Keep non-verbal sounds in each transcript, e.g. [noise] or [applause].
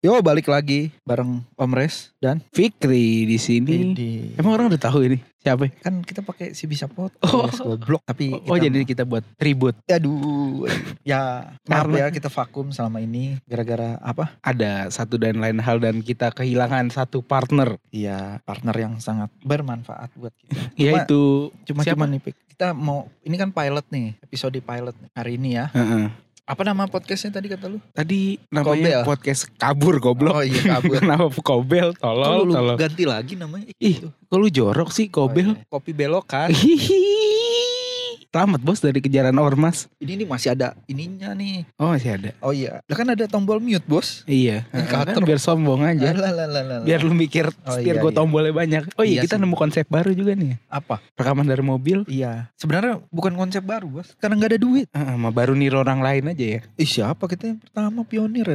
Yo balik lagi bareng Om Res dan Fikri di sini. Emang orang udah tahu ini siapa? kan kita pakai si bisa pot Oh. goblok tapi Oh, kita- jadi kita buat tribut. aduh ya maaf ya kita vakum selama ini gara-gara apa Ada satu dan lain hal dan kita kehilangan satu partner. Iya partner yang sangat bermanfaat buat kita [laughs] Cuma- Yaitu cuma siapa? cuma nih Pik. kita mau ini kan pilot nih episode pilot nih hari ini ya Heeh. Apa nama podcastnya tadi kata lu Tadi namanya Kobel. podcast kabur goblok. oh iya kabur [laughs] Kenapa kobel? Tolol, lu tolol. ganti lagi namanya Ih, kok lu jorok sih kobel? Oh, iya. kopi belokan Selamat bos dari kejaran ormas. ini nih masih ada ininya nih Oh masih ada. oh iya lah kan ada tombol mute bos Iya. Kan biar sombong aja. Lah. Biar lu mikir Oh, setir iya, gue iya. tombolnya banyak. Oh iya, Iya kita sih. nemu konsep baru juga nih. apa Rekaman dari mobil. Iya, sebenarnya bukan konsep baru bos, karena nggak ada duit. Ah, mah baru niru orang lain aja ya. Ih siapa kita yang pertama pionir. [laughs]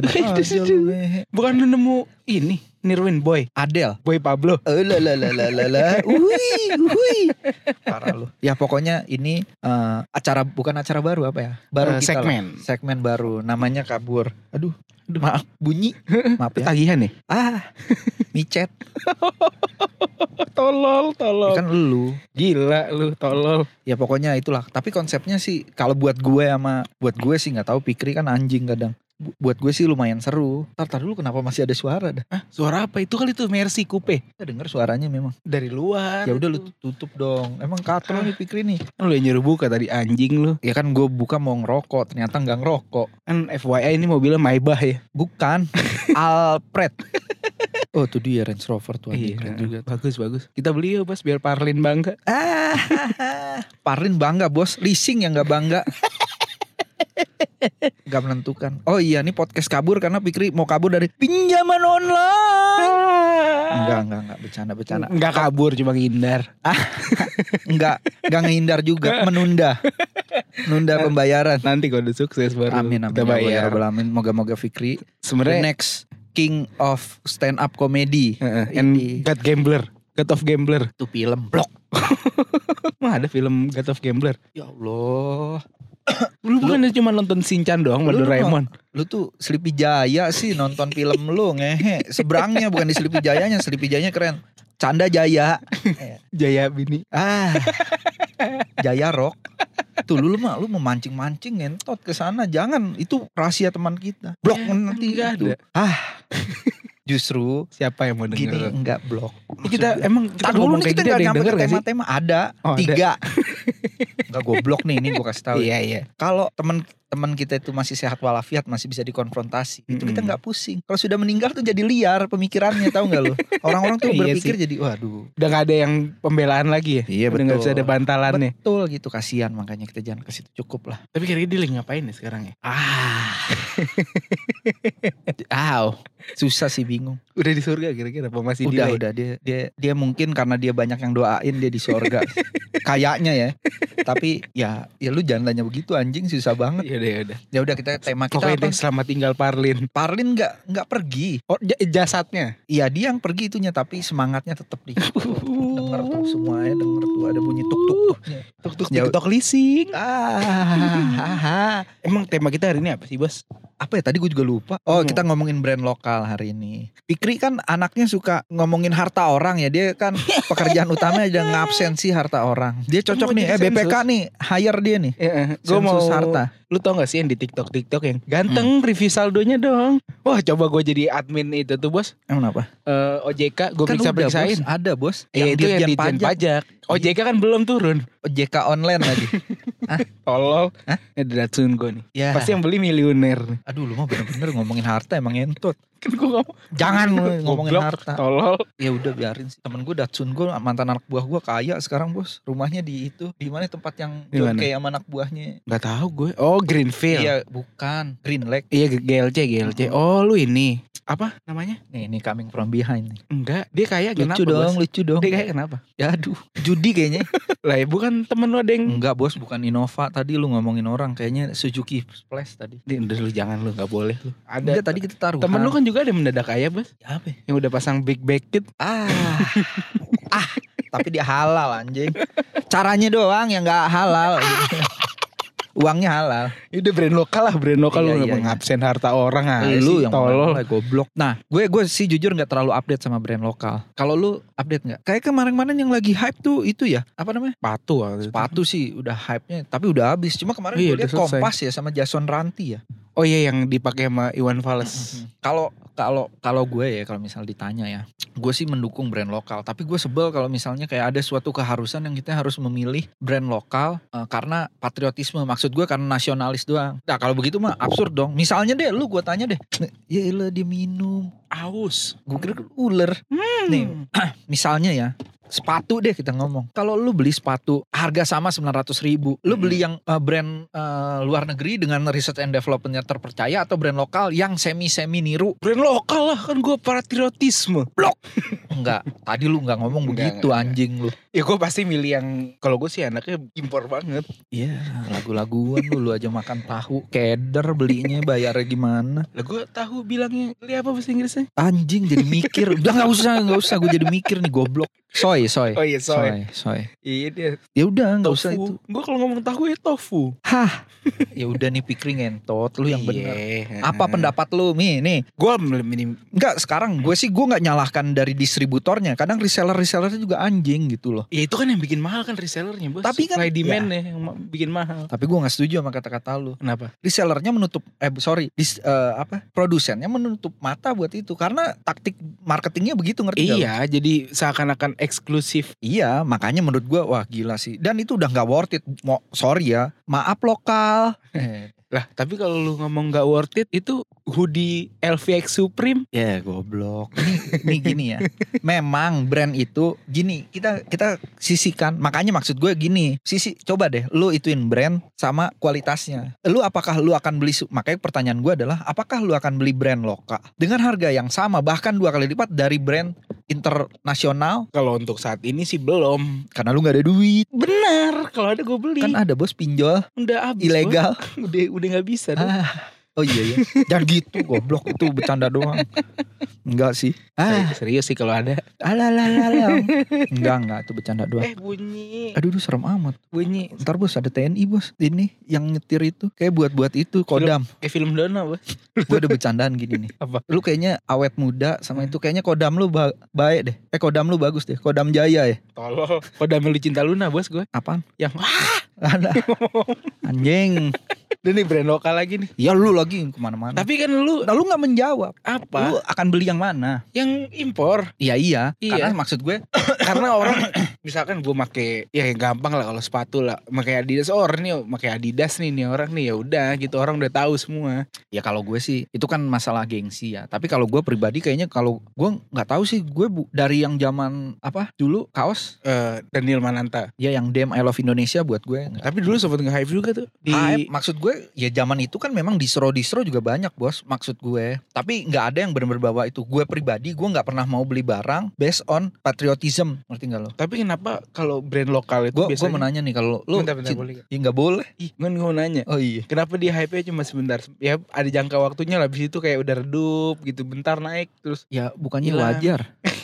Bukan lu nemu ini, niruin boy. Adel. Boy Pablo. Eh lah. Ui, ui. Parah lu. Ya pokoknya ini eh, acara bukan acara baru apa ya? Baru Eh, kita lah. segmen. Segmen baru namanya kabur. Aduh, aduh maaf bunyi. [laughs] Maaf ya. Tagihan nih. Ah, micet. [laughs] Tolol, tolol. Kan lu. Gila lu, tolol. Ya pokoknya itulah. Tapi konsepnya sih kalau buat gue sama buat gue sih nggak tahu Pikri kan anjing kadang. Bu- Buat gue sih lumayan seru. Tar, tar dulu kenapa masih ada suara dah? Ah, suara apa itu kali itu Mercy Coupe Kita denger suaranya memang. dari luar. Ya udah lu itu. tutup dong. Emang katro nih Pikri nih. Kan lu yang nyuruh buka tadi anjing lu. Ya kan gue buka mau ngerokok, ternyata nggak ngerokok. Kan FYI ini mobilnya Maybach ya. Bukan, [laughs] Alfred. Oh tuh dia Range Rover tuh anjing Iya, keren juga. Bagus, bagus. Kita beli yuk, Bos, biar Parlin bangga. Ah, Parlin bangga bos, leasing yang nggak bangga. [laughs] [laughs] Gak menentukan. Oh iya nih podcast kabur karena Pikri mau kabur dari pinjaman online. Enggak, enggak, enggak bercanda, bercanda. Enggak kabur, cuma ngindar. [laughs] Enggak, enggak ngehindar juga, menunda. Menunda pembayaran. Nanti kalau udah sukses baru Amin amin kita ya ya bayar. Rabbal alamin. Moga-moga Fikri the Sebenarnya next king of stand up comedy. Heeh, and Ini. God Gambler, God of Gambler. Itu film blok. [laughs] Mah ada film God of Gambler. Ya Allah. Lu bukan cuma nonton Shinchan doang sama Lu- lu Doraemon. Lu tuh Sleepy Jaya sih nonton film lu ngehe. Seberangnya bukan di Sleepy Jayanya, Sleepy Jayanya keren. Canda Jaya. [laughs] Jaya Bini. ah. Jaya Rock. Tuh lu, lu mah lu memancing-mancing ngentot ke sana. Jangan, itu rahasia teman kita. Blok Eh, nanti enggak itu. ada. Ah. Justru Siapa yang mau gini denger? enggak blok. Ini kita emang kita dulu nih kita gini nggak ada yang nyampe ke gak tema-tema ada Oh, ada. tiga. [laughs] Enggak goblok nih ini gue kasih tahu. ya. Iya iya. Kalau teman teman kita itu masih sehat walafiat masih bisa dikonfrontasi itu kita nggak pusing. Kalau sudah meninggal tuh jadi liar pemikirannya tahu nggak lo [laughs] orang-orang tuh Iya berpikir jadi waduh. Udah gak ada yang pembelaan lagi ya? Iya, Udah gak betul. bisa ada bantalannya. betul gitu kasihan. Makanya kita jangan ke situ cukup lah. Tapi kira-kira dia lagi ngapain nih sekarang ya? ah. [laughs] Aw, susah sih bingung. Udah di surga kira-kira apa masih udah delay? udah. Dia dia dia mungkin karena dia banyak yang doain dia di sorga [laughs] kayaknya ya. Tapi ya ya lu jangan tanya begitu anjing. Susah banget. Ya udah ya udah. ya udah kita tema kita Pokoknya apa deh selamat tinggal Parlin. Parlin nggak nggak pergi Oh ja- jasadnya. Iya dia yang pergi itunya tapi semangatnya tetap di [laughs] denger tuh semuanya denger tuh ada bunyi tuk tuk. Tuk tuk Ya- TikTok leasing. Ah, Emang tema kita hari ini apa sih bos? Apa ya tadi gue juga lupa. Oh Hmm. kita ngomongin brand lokal hari ini. Pikri kan anaknya suka ngomongin harta orang ya dia kan [laughs] pekerjaan utamanya ada ngabsensi harta orang. Dia cocok Mau nih eh BPK sensus. nih hire dia nih. gue mau harta. Lu tau gak sih yang di TikTok TikTok yang ganteng review saldonya dong. Wah coba gue jadi admin itu tuh bos. Emang apa? Eh, OJK gue Kan periksa udah, periksain. bos. Ada bos. Iya itu yang di pajak. OJK kan belum turun. OJK online lagi. [laughs] [laughs] Tolol. Hah? Ini Datsun gue nih. ya. Pasti yang beli miliuner. nih. Aduh lu mah bener-bener ngomongin harta emang entot. [laughs] Kan gue ngomong. Jangan ngomongin Goblok, harta. Tolol. Ya udah biarin sih. Temen gue Datsun gue mantan anak buah gue kaya sekarang bos. Rumahnya di itu. Di mana tempat yang kayak sama anak buahnya. Gak tahu gue. Oh Greenfield. Iya, Iya bukan. Green Lake. GLC GLC. Oh lu ini. Apa namanya? Nih ini coming from behind nih. Enggak. Dia kayak Lucu kenapa dong, bos? lucu dong. Dia kayak kenapa? Ya aduh. Judi kayaknya. [laughs] Lah ya bukan temen lu ada yang. Enggak bos, bukan Innova. Tadi lu ngomongin orang. Kayaknya Suzuki Splash tadi. Dia, udah lu jangan lu gak boleh lu. Ada. Enggak tadi kita taruh. Temen lu kan juga ada mendadak kaya bos. Ya apa? ya? Yang udah pasang big backit. Ah. ah. Tapi dia halal anjing. Caranya doang yang nggak halal. [laughs] Uangnya halal. Ini udah brand lokal lah, brand lokal Iya, lu iya, ngabsen harta orang aja lu sih, yang tolol. goblok. Nah, gue gue sih jujur nggak terlalu update sama brand lokal. Kalau lu update nggak? Kayak kemarin-kemarin yang lagi hype tuh itu ya, apa namanya? Sepatu itu. Sepatu sih udah hype-nya, tapi udah habis. Cuma kemarin Iya, gue lihat selesai. Kompas ya sama Jason Ranti ya. Oh iya yang dipakai sama Iwan Fals. Kalau kalau kalau gue ya kalau misal ditanya ya, gue sih mendukung brand lokal. Tapi gue sebel kalau misalnya kayak ada suatu keharusan yang kita harus memilih brand lokal eh, karena patriotisme. Maksud gue karena nasionalis doang. Nah kalau begitu mah absurd dong. Misalnya deh, lu gue tanya deh, [clears throat] ya elah dia minum, Aus. gue kira ular. Nih, [clears throat] misalnya ya. Sepatu deh kita ngomong. Kalau lu beli sepatu harga sama 900 ribu. Lu Hmm. beli yang eh, brand eh, luar negeri dengan research and developmentnya terpercaya atau brand lokal yang semi-semi niru Brand lokal lah kan gue patriotisme. Enggak, tadi lu nggak ngomong Enggak, begitu enggak, anjing lu. Ya gue pasti milih yang kalau gue sih anaknya impor banget. Iya, lagu-laguan lu, lu aja makan tahu, keder belinya bayarnya gimana? Lah gue tahu bilangnya beli apa bahasa Inggrisnya? Anjing jadi mikir. Udah nggak usah, nggak usah gue jadi mikir nih goblok. Soy, soy. Oh iya soy. Soy, soy. Iya dia Ya udah nggak usah itu. Gue kalau ngomong tahu ya tofu. Hah. [laughs] Ya udah nih pikir ngentot lu yang bener. Iya. Apa pendapat lu nih? Nih, Gue minim. enggak sekarang gue sih gue nggak nyalahkan dari distributornya. Kadang reseller-resellernya juga anjing gitu loh. Ya itu kan yang bikin mahal kan resellernya bos. Tapi kan- Supply demand ya yang bikin mahal. Tapi gue nggak setuju sama kata-kata lu. Kenapa? resellernya menutup eh sorry dis, eh, apa produsennya menutup mata buat itu karena taktik marketingnya begitu ngerti? Iya, jadi seakan-akan eksklusif. iya makanya menurut gua wah gila sih. Dan itu udah nggak worth it. Mo, sorry ya maaf lokal. [laughs] Lah, tapi kalau lu ngomong gak worth it itu hoodie LVX Supreme. ya goblok. Nih, gini ya. Memang brand itu gini kita kita sisihkan. Makanya maksud gue gini sisi coba deh lu ituin brand sama kualitasnya. Lu apakah lu akan beli makanya pertanyaan gue adalah apakah lu akan beli brand lokal? Dengan harga yang sama bahkan dua kali lipat dari brand internasional Kalau untuk saat ini sih belum. karena lu nggak ada duit Benar, kalau ada gue beli. kan ada bos pinjol udah habis. ilegal Bos. [laughs] Udah udah nggak bisa dong. ah. Oh iya ya jangan gitu goblok itu bercanda doang enggak sih ah Serius sih kalau ada. Alalalalam. Enggak, enggak, itu bercanda doang. Eh bunyi. Aduh, aduh serem amat. Bunyi. Ntar bos ada TNI bos. Ini yang nyetir itu kayak buat-buat itu kodam. Kayak film Dona bos. Gue ada bercandaan gini nih. [laughs] Apa? Lu kayaknya awet muda sama itu kayaknya kodam lu ba- baik deh. Eh kodam lu bagus deh. Kodam Jaya ya. Tolol. Kok Damel Cinta Luna bos gue. Apaan? Yang Ada. [laughs] Anjing. Ini brand lokal lagi nih. Ya lu lagi ke mana-mana. Tapi kan lu Nah, lu nggak menjawab. apa? Lu akan beli yang mana? Yang impor. Iya iya. Iya. Karena maksud gue [coughs] Karena orang misalkan gue make ya gampang lah kalau sepatu lah pakai Adidas oh, orang nih pakai Adidas nih nih orang nih ya udah gitu orang udah tahu semua. Ya kalau gue sih itu kan masalah gengsi ya. Tapi kalau gue pribadi kayaknya kalau gue nggak tahu sih gue bu- dari yang zaman apa dulu kaos Eh Daniel Mananta. ya yang DM I Love Indonesia buat gue. Tapi dulu sempat nge-hype juga tuh di Hype, maksud gue ya zaman itu kan memang distro-distro juga banyak bos maksud gue tapi nggak ada yang benar-benar bawa itu gue pribadi gue nggak pernah mau beli barang based on patriotism ngerti nggak lo Tapi kenapa kalau brand lokal itu gue gue biasanya mau nanya nih kalau lo Bentar, bentar, boleh nggak? ya nggak boleh Ih, gue mau nanya. oh iya Kenapa dia hype-nya cuma sebentar? Ya ada jangka waktunya lah habis itu kayak udah redup gitu, bentar naik terus. ya bukannya Hilang. wajar [laughs]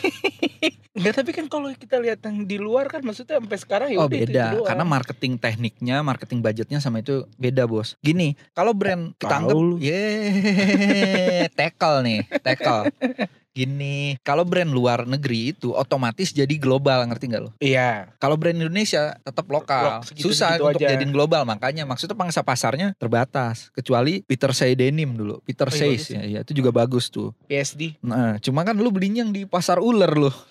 Enggak, tapi kan kalau kita lihat yang di luar kan maksudnya sampai sekarang ya Oh itu- beda, itu doang. karena marketing tekniknya, marketing budgetnya sama itu beda bos. Gini, kalau brand kita anggap, lu. ye, tackle nih, tackle. [laughs] Gini, kalau brand luar negeri itu otomatis jadi global, ngerti nggak lo? Iya. Kalau brand Indonesia tetap lokal, Lok, susah untuk aja. jadiin global. Makanya maksudnya pangsa pasarnya terbatas. Kecuali Peter Say Denim dulu, Peter Oh, iya, Says bagus ya, ya, itu juga bagus tuh. PSD. Nah, cuma kan lu belinya yang di pasar ular lu. [laughs]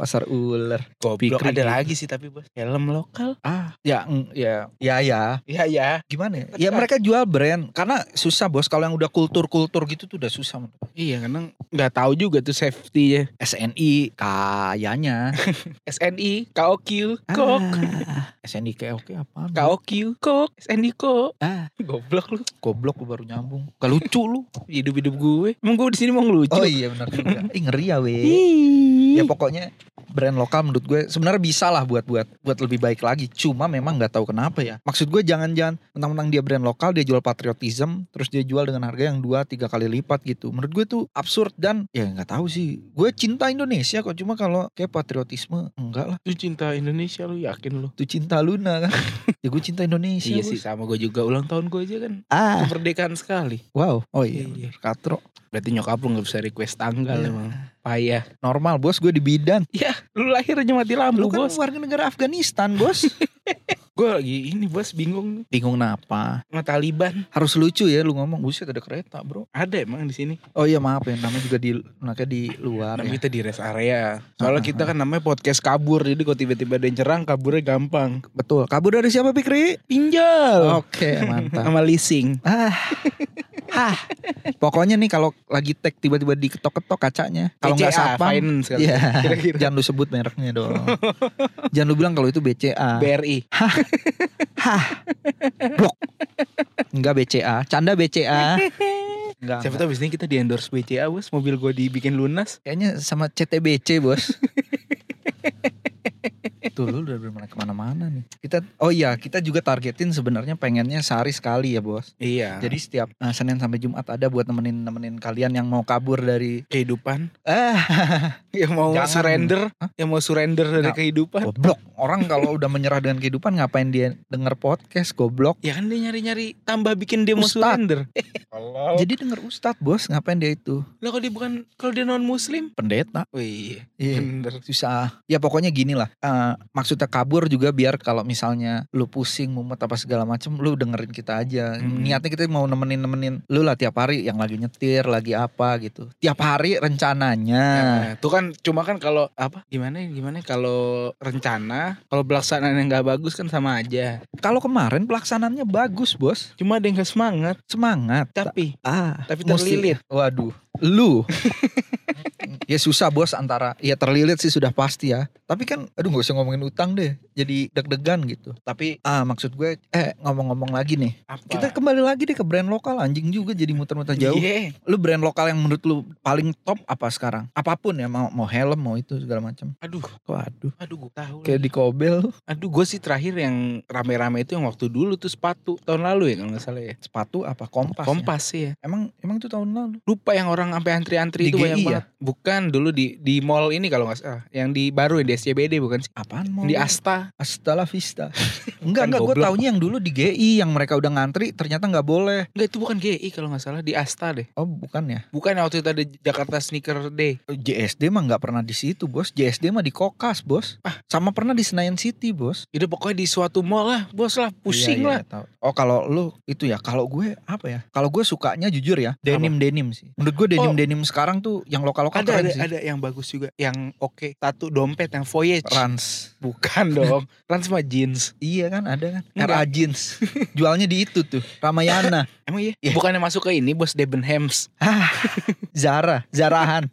pasar ular. Goblok Pikri ada lagi sih tapi bos. Helm lokal. Ah, ya, mm, ya, ya, ya. Iya ya. Gimana ya? Ya mereka jual brand karena susah bos. Kalau yang udah kultur-kultur gitu tuh udah susah. Iya karena nggak tahu juga tuh safety ya. SNI kayaknya. [laughs] SNI, KOQ, kok, Ah, SNI oke apaan? KOQ, kok, SNI kok. Ah, Goblok lu. goblok lu baru nyambung. Gak lucu lu. Hidup-hidup gue. Emang gue di sini mau ngelucu. Oh iya benar juga. Ih ngeri ya weh. Ih. ya pokoknya brand lokal menurut gue sebenarnya bisa lah buat buat buat lebih baik lagi cuma memang nggak tahu kenapa ya maksud gue jangan-jangan mentang-mentang dia brand lokal dia jual patriotism terus dia jual dengan harga yang dua tiga kali lipat gitu menurut gue tuh absurd dan ya nggak tahu sih gue cinta Indonesia kok cuma kalau kayak patriotisme enggak lah Lu cinta Indonesia lu yakin lu? itu cinta Luna kan [laughs] ya gue cinta Indonesia Iya bos. sih sama gue juga ulang tahun gue aja kan ah kemerdekaan sekali. wow oh iya, Iya. katro Berarti nyokap lu gak bisa request tanggal Iya. emang. Payah. normal bos gue di bidan Ya lu lahirnya mati lampu lu kan bos. warga negara Afghanistan bos [laughs] Gue lagi ini bos bingung bingung kenapa Sama Taliban. harus lucu ya lu ngomong buset ada kereta bro Ada emang di sini. Oh iya maaf ya, namanya juga di namanya di luar Namanya ya. kita di rest area. Soalnya Ah, kita kan namanya podcast kabur. Jadi kalau tiba-tiba ada yang cerang kaburnya gampang. Betul. Kabur dari siapa Pikri? Pinjol. Oke, mantap. [laughs] Sama leasing. ah. Ah. Pokoknya nih kalau lagi tag tiba-tiba diketok-ketok kacanya. Kalau nggak. Iya. [laughs] Kira-kira. Jangan lu sebut mereknya dong. Jangan lu bilang kalau itu BCA. BRI. Hah. Blok. Enggak BCA, canda BCA. Enggak. Siapa tahu abis ini kita di endorse BCA bos. Mobil gue dibikin lunas. Kayaknya sama CTBC, Bos. Tuh lu udah bener ke mana-mana nih. Kita, oh iya kita juga targetin sebenarnya pengennya sehari sekali ya bos. Iya. Jadi setiap eh, Senin sampai Jumat ada buat nemenin nemenin kalian yang mau kabur dari kehidupan. ah [laughs] Yang mau Jangan. surrender. Hah? Yang mau surrender dari Nggak. kehidupan. goblok. Orang kalau udah menyerah dengan kehidupan ngapain dia denger podcast goblok. Ya kan dia nyari-nyari tambah bikin dia mau surrender. [laughs] Jadi denger ustad bos ngapain dia itu Lah kalau dia bukan kalau dia non muslim. pendeta. Oh iya. Iya. Bener. susah ya pokoknya gini lah Eh, maksudnya kabur juga biar kalau misalnya lu pusing mumet apa segala macem lu dengerin kita aja. Hmm. niatnya kita mau nemenin nemenin lu lah tiap hari yang lagi nyetir lagi apa gitu. Tiap hari rencananya. Nah, itu kan cuma kan kalau apa gimana ya, gimana ya, kalau rencana kalau pelaksanaan yang nggak bagus kan sama aja. kalau kemarin pelaksanaannya bagus bos. Cuma ada yang gak semangat. semangat. Tapi. Ah tapi mesti- terlilit. waduh lu [laughs] ya susah bos antara ya terlilit sih sudah pasti ya tapi kan aduh nggak usah ngomongin utang deh jadi deg-degan gitu tapi ah maksud gue eh ngomong-ngomong lagi nih apa? Kita kembali lagi deh ke brand lokal anjing juga jadi muter-muter jauh. Iya. Lu brand lokal yang menurut lu paling top apa sekarang? Apa pun ya mau mau helm mau itu segala macam. Aduh, Waduh. aduh gue tahu. Kayak di Kobel Aduh, gue sih terakhir yang rame-rame itu yang waktu dulu tuh sepatu tahun lalu ya kalau nggak salah ya. sepatu apa kompas. ya? Kompas sih ya. Emang emang itu tahun lalu. Lupa yang orang sampai antri-antri itu banyak ya? banget. Bukan dulu di di mall ini kalau nggak salah. Yang di baru ya di SCBD bukan sih? Apaan mau? Di? Asta. Hasta la vista. [laughs] enggak enggak gue taunya yang dulu di GI yang mereka udah ngantri ternyata nggak boleh. Enggak itu bukan GI kalau nggak salah di Asta deh. Oh bukan ya. Bukan waktu itu ada Jakarta Sneaker Day. JSD mah nggak pernah di situ bos. JSD mah di Kokas bos. Ah. Sama pernah di Senayan City bos. Itu pokoknya di suatu mall lah, bos lah, pusing Iya, lah. iya, tahu. Oh kalau lu itu ya, kalau gue apa ya? Kalau gue sukanya jujur ya, denim denim sih. Menurut gue denim denim sekarang tuh yang lokal lokal Ada keren ada sih. ada yang bagus juga, yang oke. Satu dompet yang Voyage. Rans. Bukan [laughs] dong. Rans mah jeans. Iya kan ada kan. Enggak. RA jeans. [laughs] Jualnya di itu tuh, Ramayana. [laughs] Emang iya? Iya. Bukannya masuk ke ini bos Debenhams. ah, Zara, Zarahan.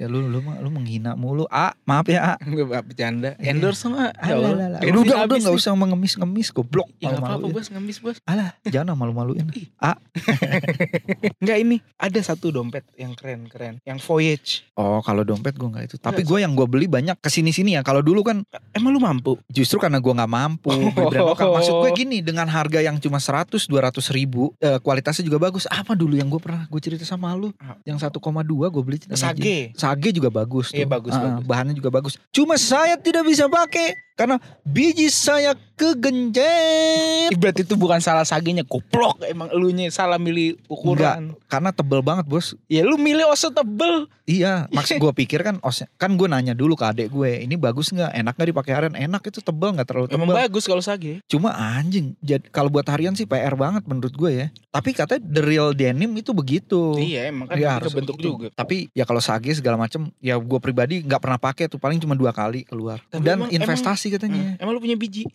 Ya lu lu mah- lu menghina mulu. Ah, maaf ya. A. Enggak bercanda. Iya. Endorse sama. Ya Allah. Udah udah habis udah nggak nih. usah mengemis-ngemis goblok. Ya nggak apa-apa bos ngemis bos. Alah, jangan malu-maluin. Enggak [laughs] ini ada satu dompet yang keren keren. Yang Voyage. Oh, kalau dompet gue nggak itu. Tapi gue yang gue beli banyak ke sini-sini ya. Kalau dulu kan Emang lu mampu? Justru karena gue nggak mampu lokal. [laughs] Maksud gue gini, dengan harga yang cuma 100 200 ribu, eh, kualitasnya juga bagus. Apa dulu yang gue pernah gue cerita sama lu? Ah. Yang 1,2 gue beli. dengan Sage. Sage juga bagus. Iya, tuh. bagus, Ah, bagus. Bahannya juga bagus. Cuma saya tidak bisa pakai karena biji saya kegenjet. Berarti itu bukan salah sagenya goblok emang elunya salah milih ukuran. Karena tebel banget bos. Ya lu milih oso tebel. Iya, maksud gue pikir kan, os- kan gue nanya dulu ke adek gue, ini bagus nggak? Enak nggak dipakai harian? Enak itu tebel nggak terlalu tebel. Emang bagus kalau sage. Cuma anjing, kalau buat harian sih PR banget menurut gue ya. Tapi katanya the real denim itu begitu. Iya emang kan kita harus bentuk begitu. juga. Tapi ya kalau sage segala macem, ya gue pribadi nggak pernah pakai tuh paling cuma dua kali keluar. Tapi Dan emang- investasi katanya. Hmm, Emang lu punya biji?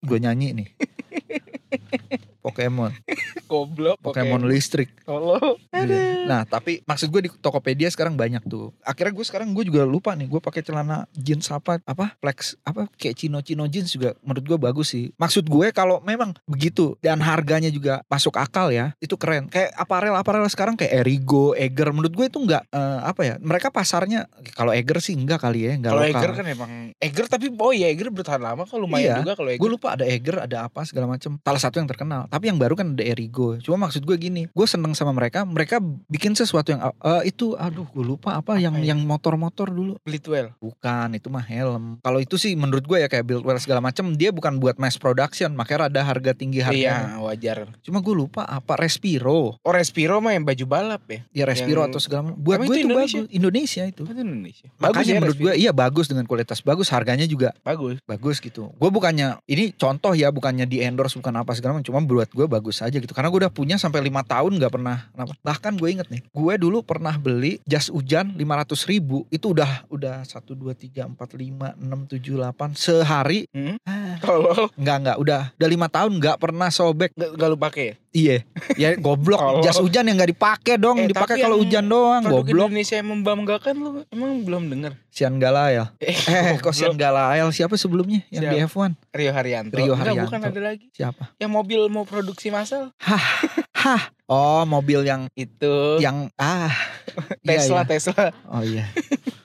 Gue nyanyi nih. [laughs] Pokemon. [laughs] Goblok. Pokemon listrik. Tolong. Iya. Nah tapi maksud gue di Tokopedia sekarang banyak tuh. Akhirnya gue sekarang gue juga lupa nih. Gue pakai celana jeans apa apa flex apa kayak chino chino jeans juga menurut gue bagus sih. Maksud gue kalau memang begitu dan harganya juga masuk akal ya itu keren. Kayak aparel aparel sekarang kayak Erigo, Eger menurut gue itu nggak eh, apa ya. Mereka pasarnya kalau Eger sih enggak kali ya nggak Kalau lokal. Eger kan emang Eger tapi oh iya Eger bertahan lama kok lumayan Iya. juga kalau Eger. Gue lupa ada Eger, ada apa segala macam. Salah satu yang terkenal. Tapi yang baru kan ada Erigo. Cuma maksud gue gini, gue seneng sama mereka. Mereka bikin sesuatu yang eh, itu, aduh, gue lupa apa, yang ya? yang motor-motor dulu. Blitwell. Bukan, itu mah helm. Kalau itu sih menurut gue ya kayak buildware segala macam, dia bukan buat mass production, makanya ada harga tinggi harganya. Iya wajar. Cuma gue lupa apa Respiro. Oh Respiro mah yang baju balap ya. Ya Respiro Yang- atau segala macam. Buat gue itu itu Indonesia. bagus. Indonesia itu. Itu Indonesia. Makanya ya, menurut gue iya bagus dengan kualitas bagus, harganya juga bagus. bagus gitu. Gue bukannya ini contoh ya, bukannya di endorse bukan apa segala macam, cuma buat gue bagus aja gitu. Karena gue udah punya sampai lima tahun nggak pernah. kenapa. Bahkan gue inget nih, gue dulu pernah beli jas hujan 500 ribu itu udah udah satu dua tiga empat lima enam tujuh delapan sehari. Hmm? Ah, Tolol. Nggak nggak udah udah lima tahun nggak pernah sobek. Nggak, lu pakai ya? Iya, ya goblok. Jas hujan yang nggak dipakai dong, Eh, dipakai kalau hujan doang. Goblok. Indonesia yang membanggakan lu emang belum denger. Sian Galael. Eh, [laughs] Eh, kok Sian. Galael siapa sebelumnya yang di F1? Rio Haryanto. Rio Enggak, Haryanto. bukan ada lagi. Siapa? Yang mobil mau produksi massal. Hah. Oh, mobil yang Itu yang ah [laughs] iya, Tesla, iya. Tesla. Oh iya.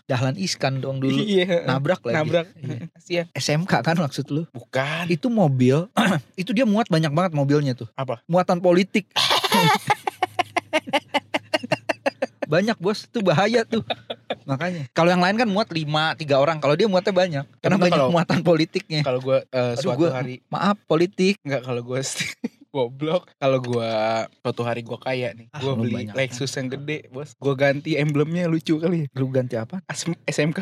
Dahlan Iskan dong dulu. Iya. Nabrak lagi. Nabrak. Iya. SMK kan maksud lu? Bukan. Itu mobil, [clears throat] itu dia muat banyak banget mobilnya tuh. Apa? Muatan politik. [laughs] banyak bos, itu bahaya tuh. Makanya. Kalau yang lain kan muat lima, tiga orang. Kalau dia muatnya banyak. Karena banyak kalau- muatan politiknya. Kalau gua eh, Aduh, suatu gua- hari Maaf, politik. Enggak kalau gue goblok kalau gua suatu hari gua kaya nih Ah, gua lu beli banyak. Lexus yang gede bos gua ganti emblemnya lucu kali ya Lu ganti apa? As- SMK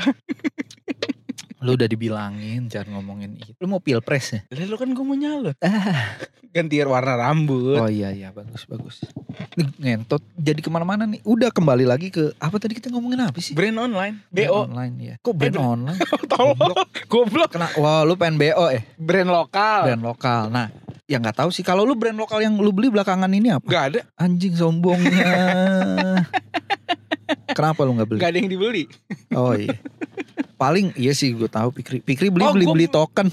Lu udah dibilangin jangan ngomongin itu. Lu mau pilpres ya? Lah lu kan gua mau nyalon Ah. ganti warna rambut Oh iya iya bagus bagus. Ngentot jadi ke mana-mana nih. Udah kembali lagi ke apa tadi kita ngomongin apa sih? brand online Brand BO online ya. Kok brand Eh, online? [laughs] tolong goblok Kena, wah lu pengen BO eh brand lokal brand lokal. Nah, ya nggak tahu sih kalau lu brand lokal yang lu beli belakangan ini apa? Gak ada Anjing sombongnya. [laughs] Kenapa lu nggak beli? Gak ada yang dibeli Oh iya. Paling iya sih gue tahu Pikri. Pikri beli Oh, beli gua- beli token.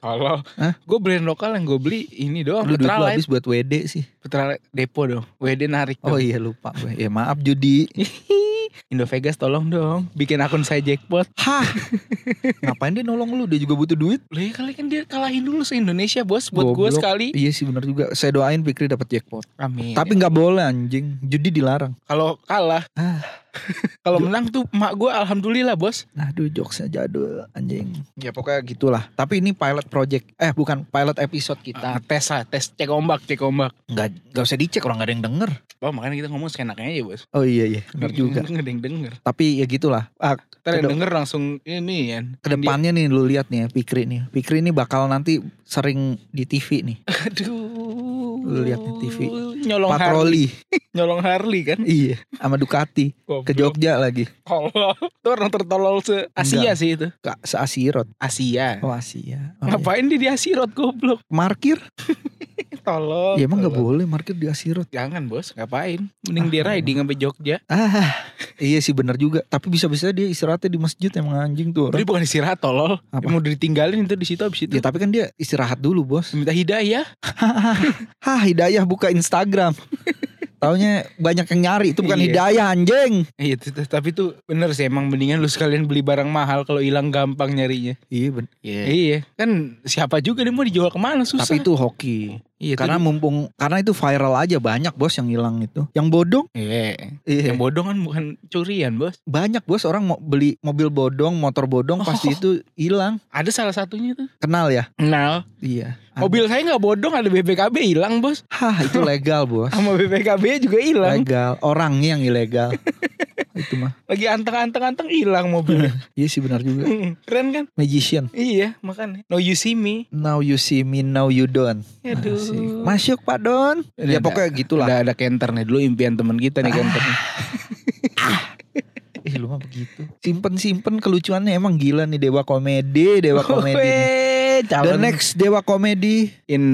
Kalau gue brand lokal yang gue beli ini doang lu duit lu habis buat WD sih. Petralite Depo dong WD narik Oh dong iya lupa gue. Ya maaf judi. [laughs] Indo Vegas tolong dong Bikin akun saya jackpot Hah. [laughs] Ngapain dia nolong lu? Dia juga butuh duit. Lah ya kali kan dia kalahin dulu se-Indonesia bos Buat gue sekali Iya sih benar juga. Saya doain Fikri dapat jackpot. Amin Tapi nggak boleh anjing. Judi dilarang. Kalau kalah Ah. Kalau menang tuh emak gue alhamdulillah bos Aduh jokesnya jadul anjing. Ya pokoknya gitulah. Tapi ini pilot project. Eh bukan pilot episode Kita kita. tes lah Tes cek ombak Cek ombak Nggak nggak usah dicek orang nggak ada yang denger. Oh makanya kita ngomong seenaknya aja bos Oh iya iya benar juga. Nggak ada yang denger Tapi ya gitulah. Ah, Ntar yang denger langsung ini ya ke depannya nih lu lihat nih ya Fikri nih. Fikri ini bakal nanti sering di TV nih. [laughs] Aduh Lu lihat nih TV. Nyolong Harley Patroli. Nyolong Harley kan iya. Sama Ducati. Ke. Jogja lagi. Tolol Itu orang tertolol se Asia Enggak. sih itu Kak seasirot. Asia Oh Asia. Oh, iya. Ngapain dia di Asirot goblok Markir? [laughs] Tolol ya emang nggak tolol. boleh markir di Asirot. Jangan bos Ngapain Mending Ah, dia riding sampai Jogja Ah, iya sih benar juga. Tapi bisa-bisa dia istirahatnya di masjid emang anjing tuh Dia orang. bukan istirahat tolol Apa? Mau ditinggalin itu di situ abis itu Ya tapi kan dia istirahat dulu bos. Minta hidayah [laughs] Hah Hidayah buka Instagram. Taunya banyak yang nyari itu bukan Iya. Hidayah anjing. Iya tapi tuh bener sih emang mendingan lu sekalian beli barang mahal kalau hilang gampang nyarinya. Iya ben. Iya. Iya kan siapa juga dia mau dijual ke mana susah. Tapi itu hoki. Iya, Karena mumpung karena itu viral aja banyak bos yang hilang itu. Yang bodong? iya. Iya. Yang bodong kan bukan curian bos. Banyak bos orang mau beli mobil bodong, motor bodong pasti itu hilang. Ada salah satunya tuh. Kenal ya? Nah Iya. Ada. mobil saya nggak bodong ada BPKB hilang bos. Hah itu [laughs] legal bos. Sama BPKB juga hilang. Legal. Orangnya yang ilegal. [laughs] itu mah. Lagi anteng-anteng-anteng hilang mobilnya. [laughs] Iya sih benar juga. Keren kan? Magician. Iya makanya. No you see me. Now you see me, now you don't. Aduh. Asik. Masuk Pak Don. Ya ada- pokoknya gitulah. Ada ada kenter nih dulu impian teman kita nih kenter. Ih lu mah begitu. Simpen-simpen kelucuannya emang gila nih dewa komedi, dewa [laughs] komedi. nih. Weh, The next Dewa Komedi. in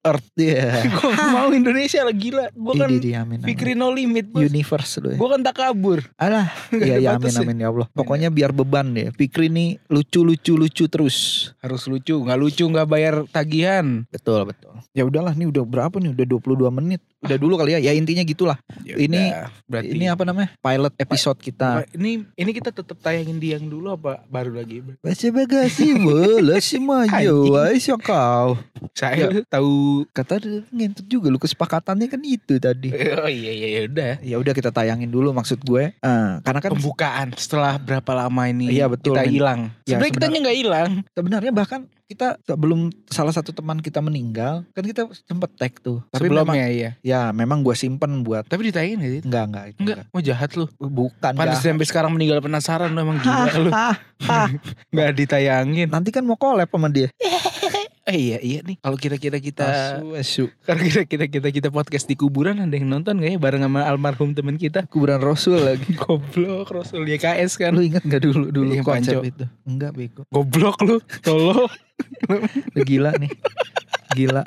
Earth. Iya. Gue mau Indonesia lah gila. Gue kan Ini dia amin. amin. Fikri no limit bos. Universe lu ya. Gue kan tak kabur. Alah, [laughs] iya ya amin ya. amin ya Allah. Pokoknya biar beban deh. Fikri nih lucu lucu lucu terus. Harus lucu, nggak lucu nggak bayar tagihan. Betul betul. Ya udahlah nih udah berapa nih? Udah 22 menit. Udah dulu kali ya. Ya intinya gitulah. Ya Ini- udah, berarti Ini apa namanya? Pilot episode kita. ini ini kita tetap tayangin di yang dulu apa baru lagi? Baca bagasi boleh sih maju. Ayo kau. Saya tahu. Kata ngentut juga lu kesepakatannya kan itu tadi. [laughs] Oh iya iya ya udah. Ya udah kita tayangin dulu maksud gue. Eh, karena kan Pembukaan setelah berapa lama ini Iya, betul, kita hilang. Ya, Sebenarnya kita nggak hilang. sebenarnya bahkan kita sebelum salah satu teman kita meninggal kan kita sempet tag tuh. Tapi memang, Sebelumnya iya. ya memang gue simpen buat Tapi ditayangin nggak sih? enggak enggak itu Enggak, mau jahat lu. Bukan jahat. sampai sekarang meninggal penasaran lu emang gila lu. Hah, [laughs] hah. Nggak ditayangin. Nanti kan mau collab sama dia. [laughs] Eh iya iya nih. Kalau kira-kira kita Asu, asu. [laughs] kalau kira-kira kita kita podcast di kuburan ada yang nonton nggak ya bareng sama almarhum teman kita? Kuburan Rasul lagi. [laughs] Goblok Rasul YKS kan. Lu inget gak dulu dulu Iya, konsep itu? Enggak bego. Goblok lu. Tolong. [laughs] Lu gila nih. Gila.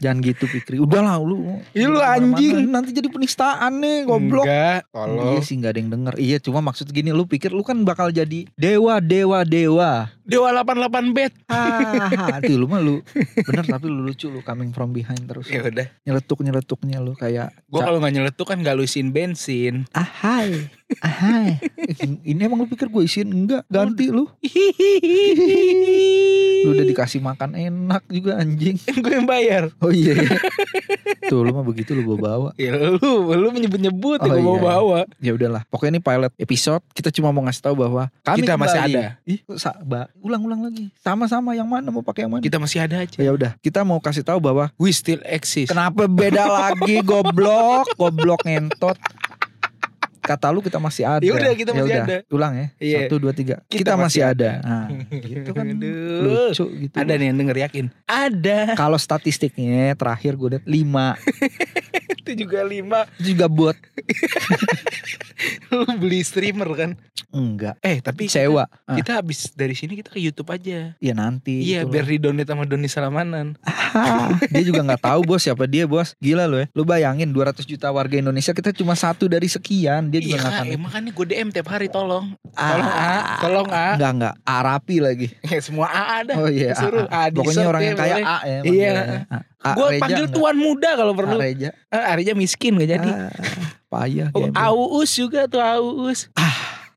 Jangan gitu Fikri. Udahlah lu. Ih, lu anjing. Nanti jadi penistaan nih goblok. Enggak. Iya Tolong. sih gak ada yang denger Iya cuma maksud gini lu pikir lu kan bakal jadi dewa dewa dewa Dewa 88 bet. Hahaha [laughs] lu mah lu Bener tapi lu lucu lu coming from behind terus Ya udah. Nyeletuk nyeletuknya lu kayak Gua kalau nggak nyeletuk kan nggak lu isiin bensin. Ahai Ahai [laughs] Ini emang lu pikir gue isiin Enggak ganti lu [laughs] Lu udah dikasih makan enak juga anjing [laughs] gue yang bayar. Oh iya iya. Tuh lu mah begitu lu bawa-bawa [laughs] Ya lu lu menyebut-nyebut Oh, ya gue iya. bawa. Ya udahlah Pokoknya ini pilot episode Kita cuma mau ngasih tahu bahwa kami Kita masih ada. Ih, ulang-ulang lagi. Sama-sama yang mana mau pakai yang mana? Kita masih ada aja. Ya udah, kita mau kasih tahu bahwa We still exist. kenapa beda lagi goblok, goblok ngentot. Kata lu kita masih ada. Ya udah, kita masih udah, ada. Ulang ya. Iya. Satu dua tiga. Kita, Kita masih masih ada. ada. Nah, [laughs] gitu kan Aduh. lucu gitu. Ada nih yang denger yakin. Ada. Kalau statistiknya terakhir gue liat 5 [laughs] Itu juga lima. Juga bot [laughs] Lu beli streamer kan? Enggak Eh tapi Sewa Ah, Kita habis dari sini kita ke YouTube aja. Ya nanti Iya, gitu biar loh. di-donate sama Doni Salamanan. Ah, Dia juga nggak tahu bos siapa dia bos Gila lo ya Lu bayangin 200 juta warga Indonesia Kita cuma satu dari sekian Dia juga Iya, nggak Kak, akan eh, makanya gue DM tiap hari tolong. Ah. Tolong A, tolong A. Enggak enggak A rapi lagi [laughs] Ya, semua A ada. Oh iya. A, Pokoknya orang ya, yang kayak. A ya Iya. Gue panggil enggak? tuan muda kalau perlu. Reja Ah, Arija miskin gak jadi. Ah, Payah Oh. Auus juga tuh Auus.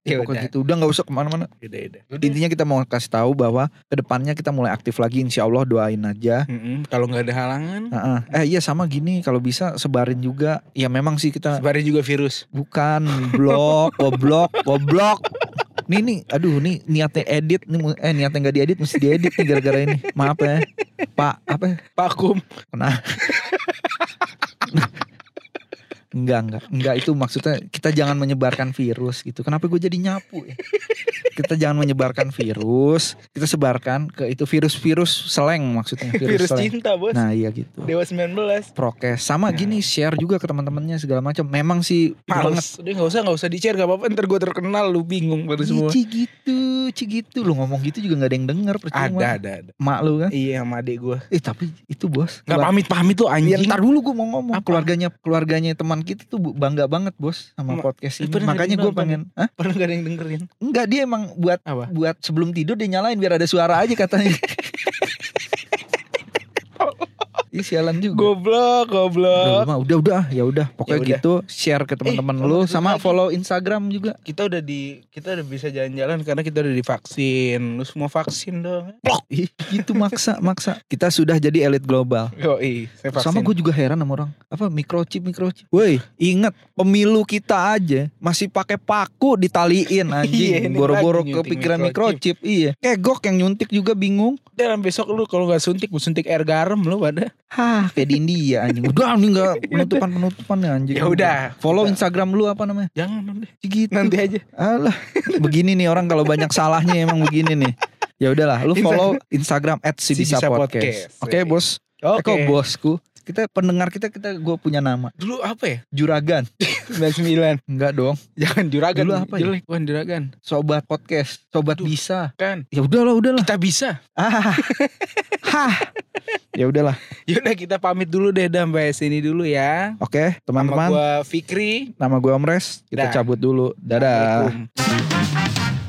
Ya, Ya udah. gitu Udah gak usah ke mana-mana Udah, udah. Intinya kita mau kasih tahu bahwa Ke depannya kita mulai aktif lagi Insya Allah doain aja Mm-mm, Kalau nggak ada halangan, Heeh. Eh iya sama gini Kalau bisa sebarin juga Ya memang sih kita sebarin juga virus. Bukan blok Goblok Goblok Nih nih Aduh nih niatnya edit nih, Eh niatnya gak diedit Mesti diedit nih gara-gara ini Maaf ya Pak Apa ya? Vakum. Kena [laughs] Enggak, enggak. Enggak itu maksudnya kita jangan menyebarkan virus gitu. Kenapa gue jadi nyapu ya? Kita jangan menyebarkan virus, kita sebarkan ke itu virus-virus seleng maksudnya virus, Virus seleng. cinta, Bos. Nah, iya gitu. Dewa 19. Prokes sama Nah. gini share juga ke teman-temannya segala macam. Memang sih banget. Males. Udah nggak usah nggak usah di-share gak apa-apa. Ntar gue terkenal lu bingung pada semua. Ci gitu, ci gitu. Lu ngomong gitu juga gak ada yang denger percuma. Ada, ada, ada. Mak lu kan. Iya sama adik gue. Eh tapi itu bos. Gak pamit-pamit lu Ya, anjing. ntar dulu gue mau ngomong Apa? keluarganya keluarganya teman kita tuh bangga banget bos sama Ma- podcast ini. pernah Makanya gue pengen, Hah? Pernah gak ada yang dengerin? enggak dia emang buat Apa? buat sebelum tidur dia nyalain biar ada suara aja katanya. [laughs] Ih sialan juga. Goblok, Udah, goblok. lu mah udah udah ya udah pokoknya Ya udah. gitu share ke teman-teman Eh, lu sama lagi. follow Instagram juga. Kita udah di kita udah bisa jalan-jalan karena kita udah divaksin. Lu semua vaksin dong. [laughs] Ih, gitu maksa maksa. Kita sudah jadi elit global. Yo, saya vaksin. Sama gue juga heran sama orang apa microchip microchip. Woi, ingat pemilu kita aja masih pakai paku ditaliin [laughs] Iya, anjing. ini Boro-boro kepikiran microchip. microchip. Iya. Kegok yang nyuntik juga bingung. Dan besok lu kalau nggak suntik, lu suntik air garam lu pada. Hah, kayak di India anjing. Udah nih enggak [laughs] penutupan-penutupan ya anjing. Ya udah. Follow. Instagram lu apa namanya? Jangan udah. Gitu. Nanti aja. Alah, begini nih orang kalau banyak salahnya emang begini nih. Ya udahlah, lu follow Instagram Si @sibisa Bisa podcast. Oke, Bos. Oke. kok bosku? Kita pendengar kita kita gue punya nama Dulu apa ya? Juragan. [laughs] 99 Enggak dong. Jangan juragan Dulu apa ya? jelek Bukan juragan Sobat podcast, sobat Aduh. bisa. Kan Ya udahlah, udahlah. kita bisa Ah. Hah. Ya udahlah. [laughs] Yaudah kita pamit dulu deh Dan Sampai sini dulu ya Oke, Nama teman-teman. gua Fikri Nama gue Omres. Kita Dah. cabut dulu. Dadah. Assalamualaikum.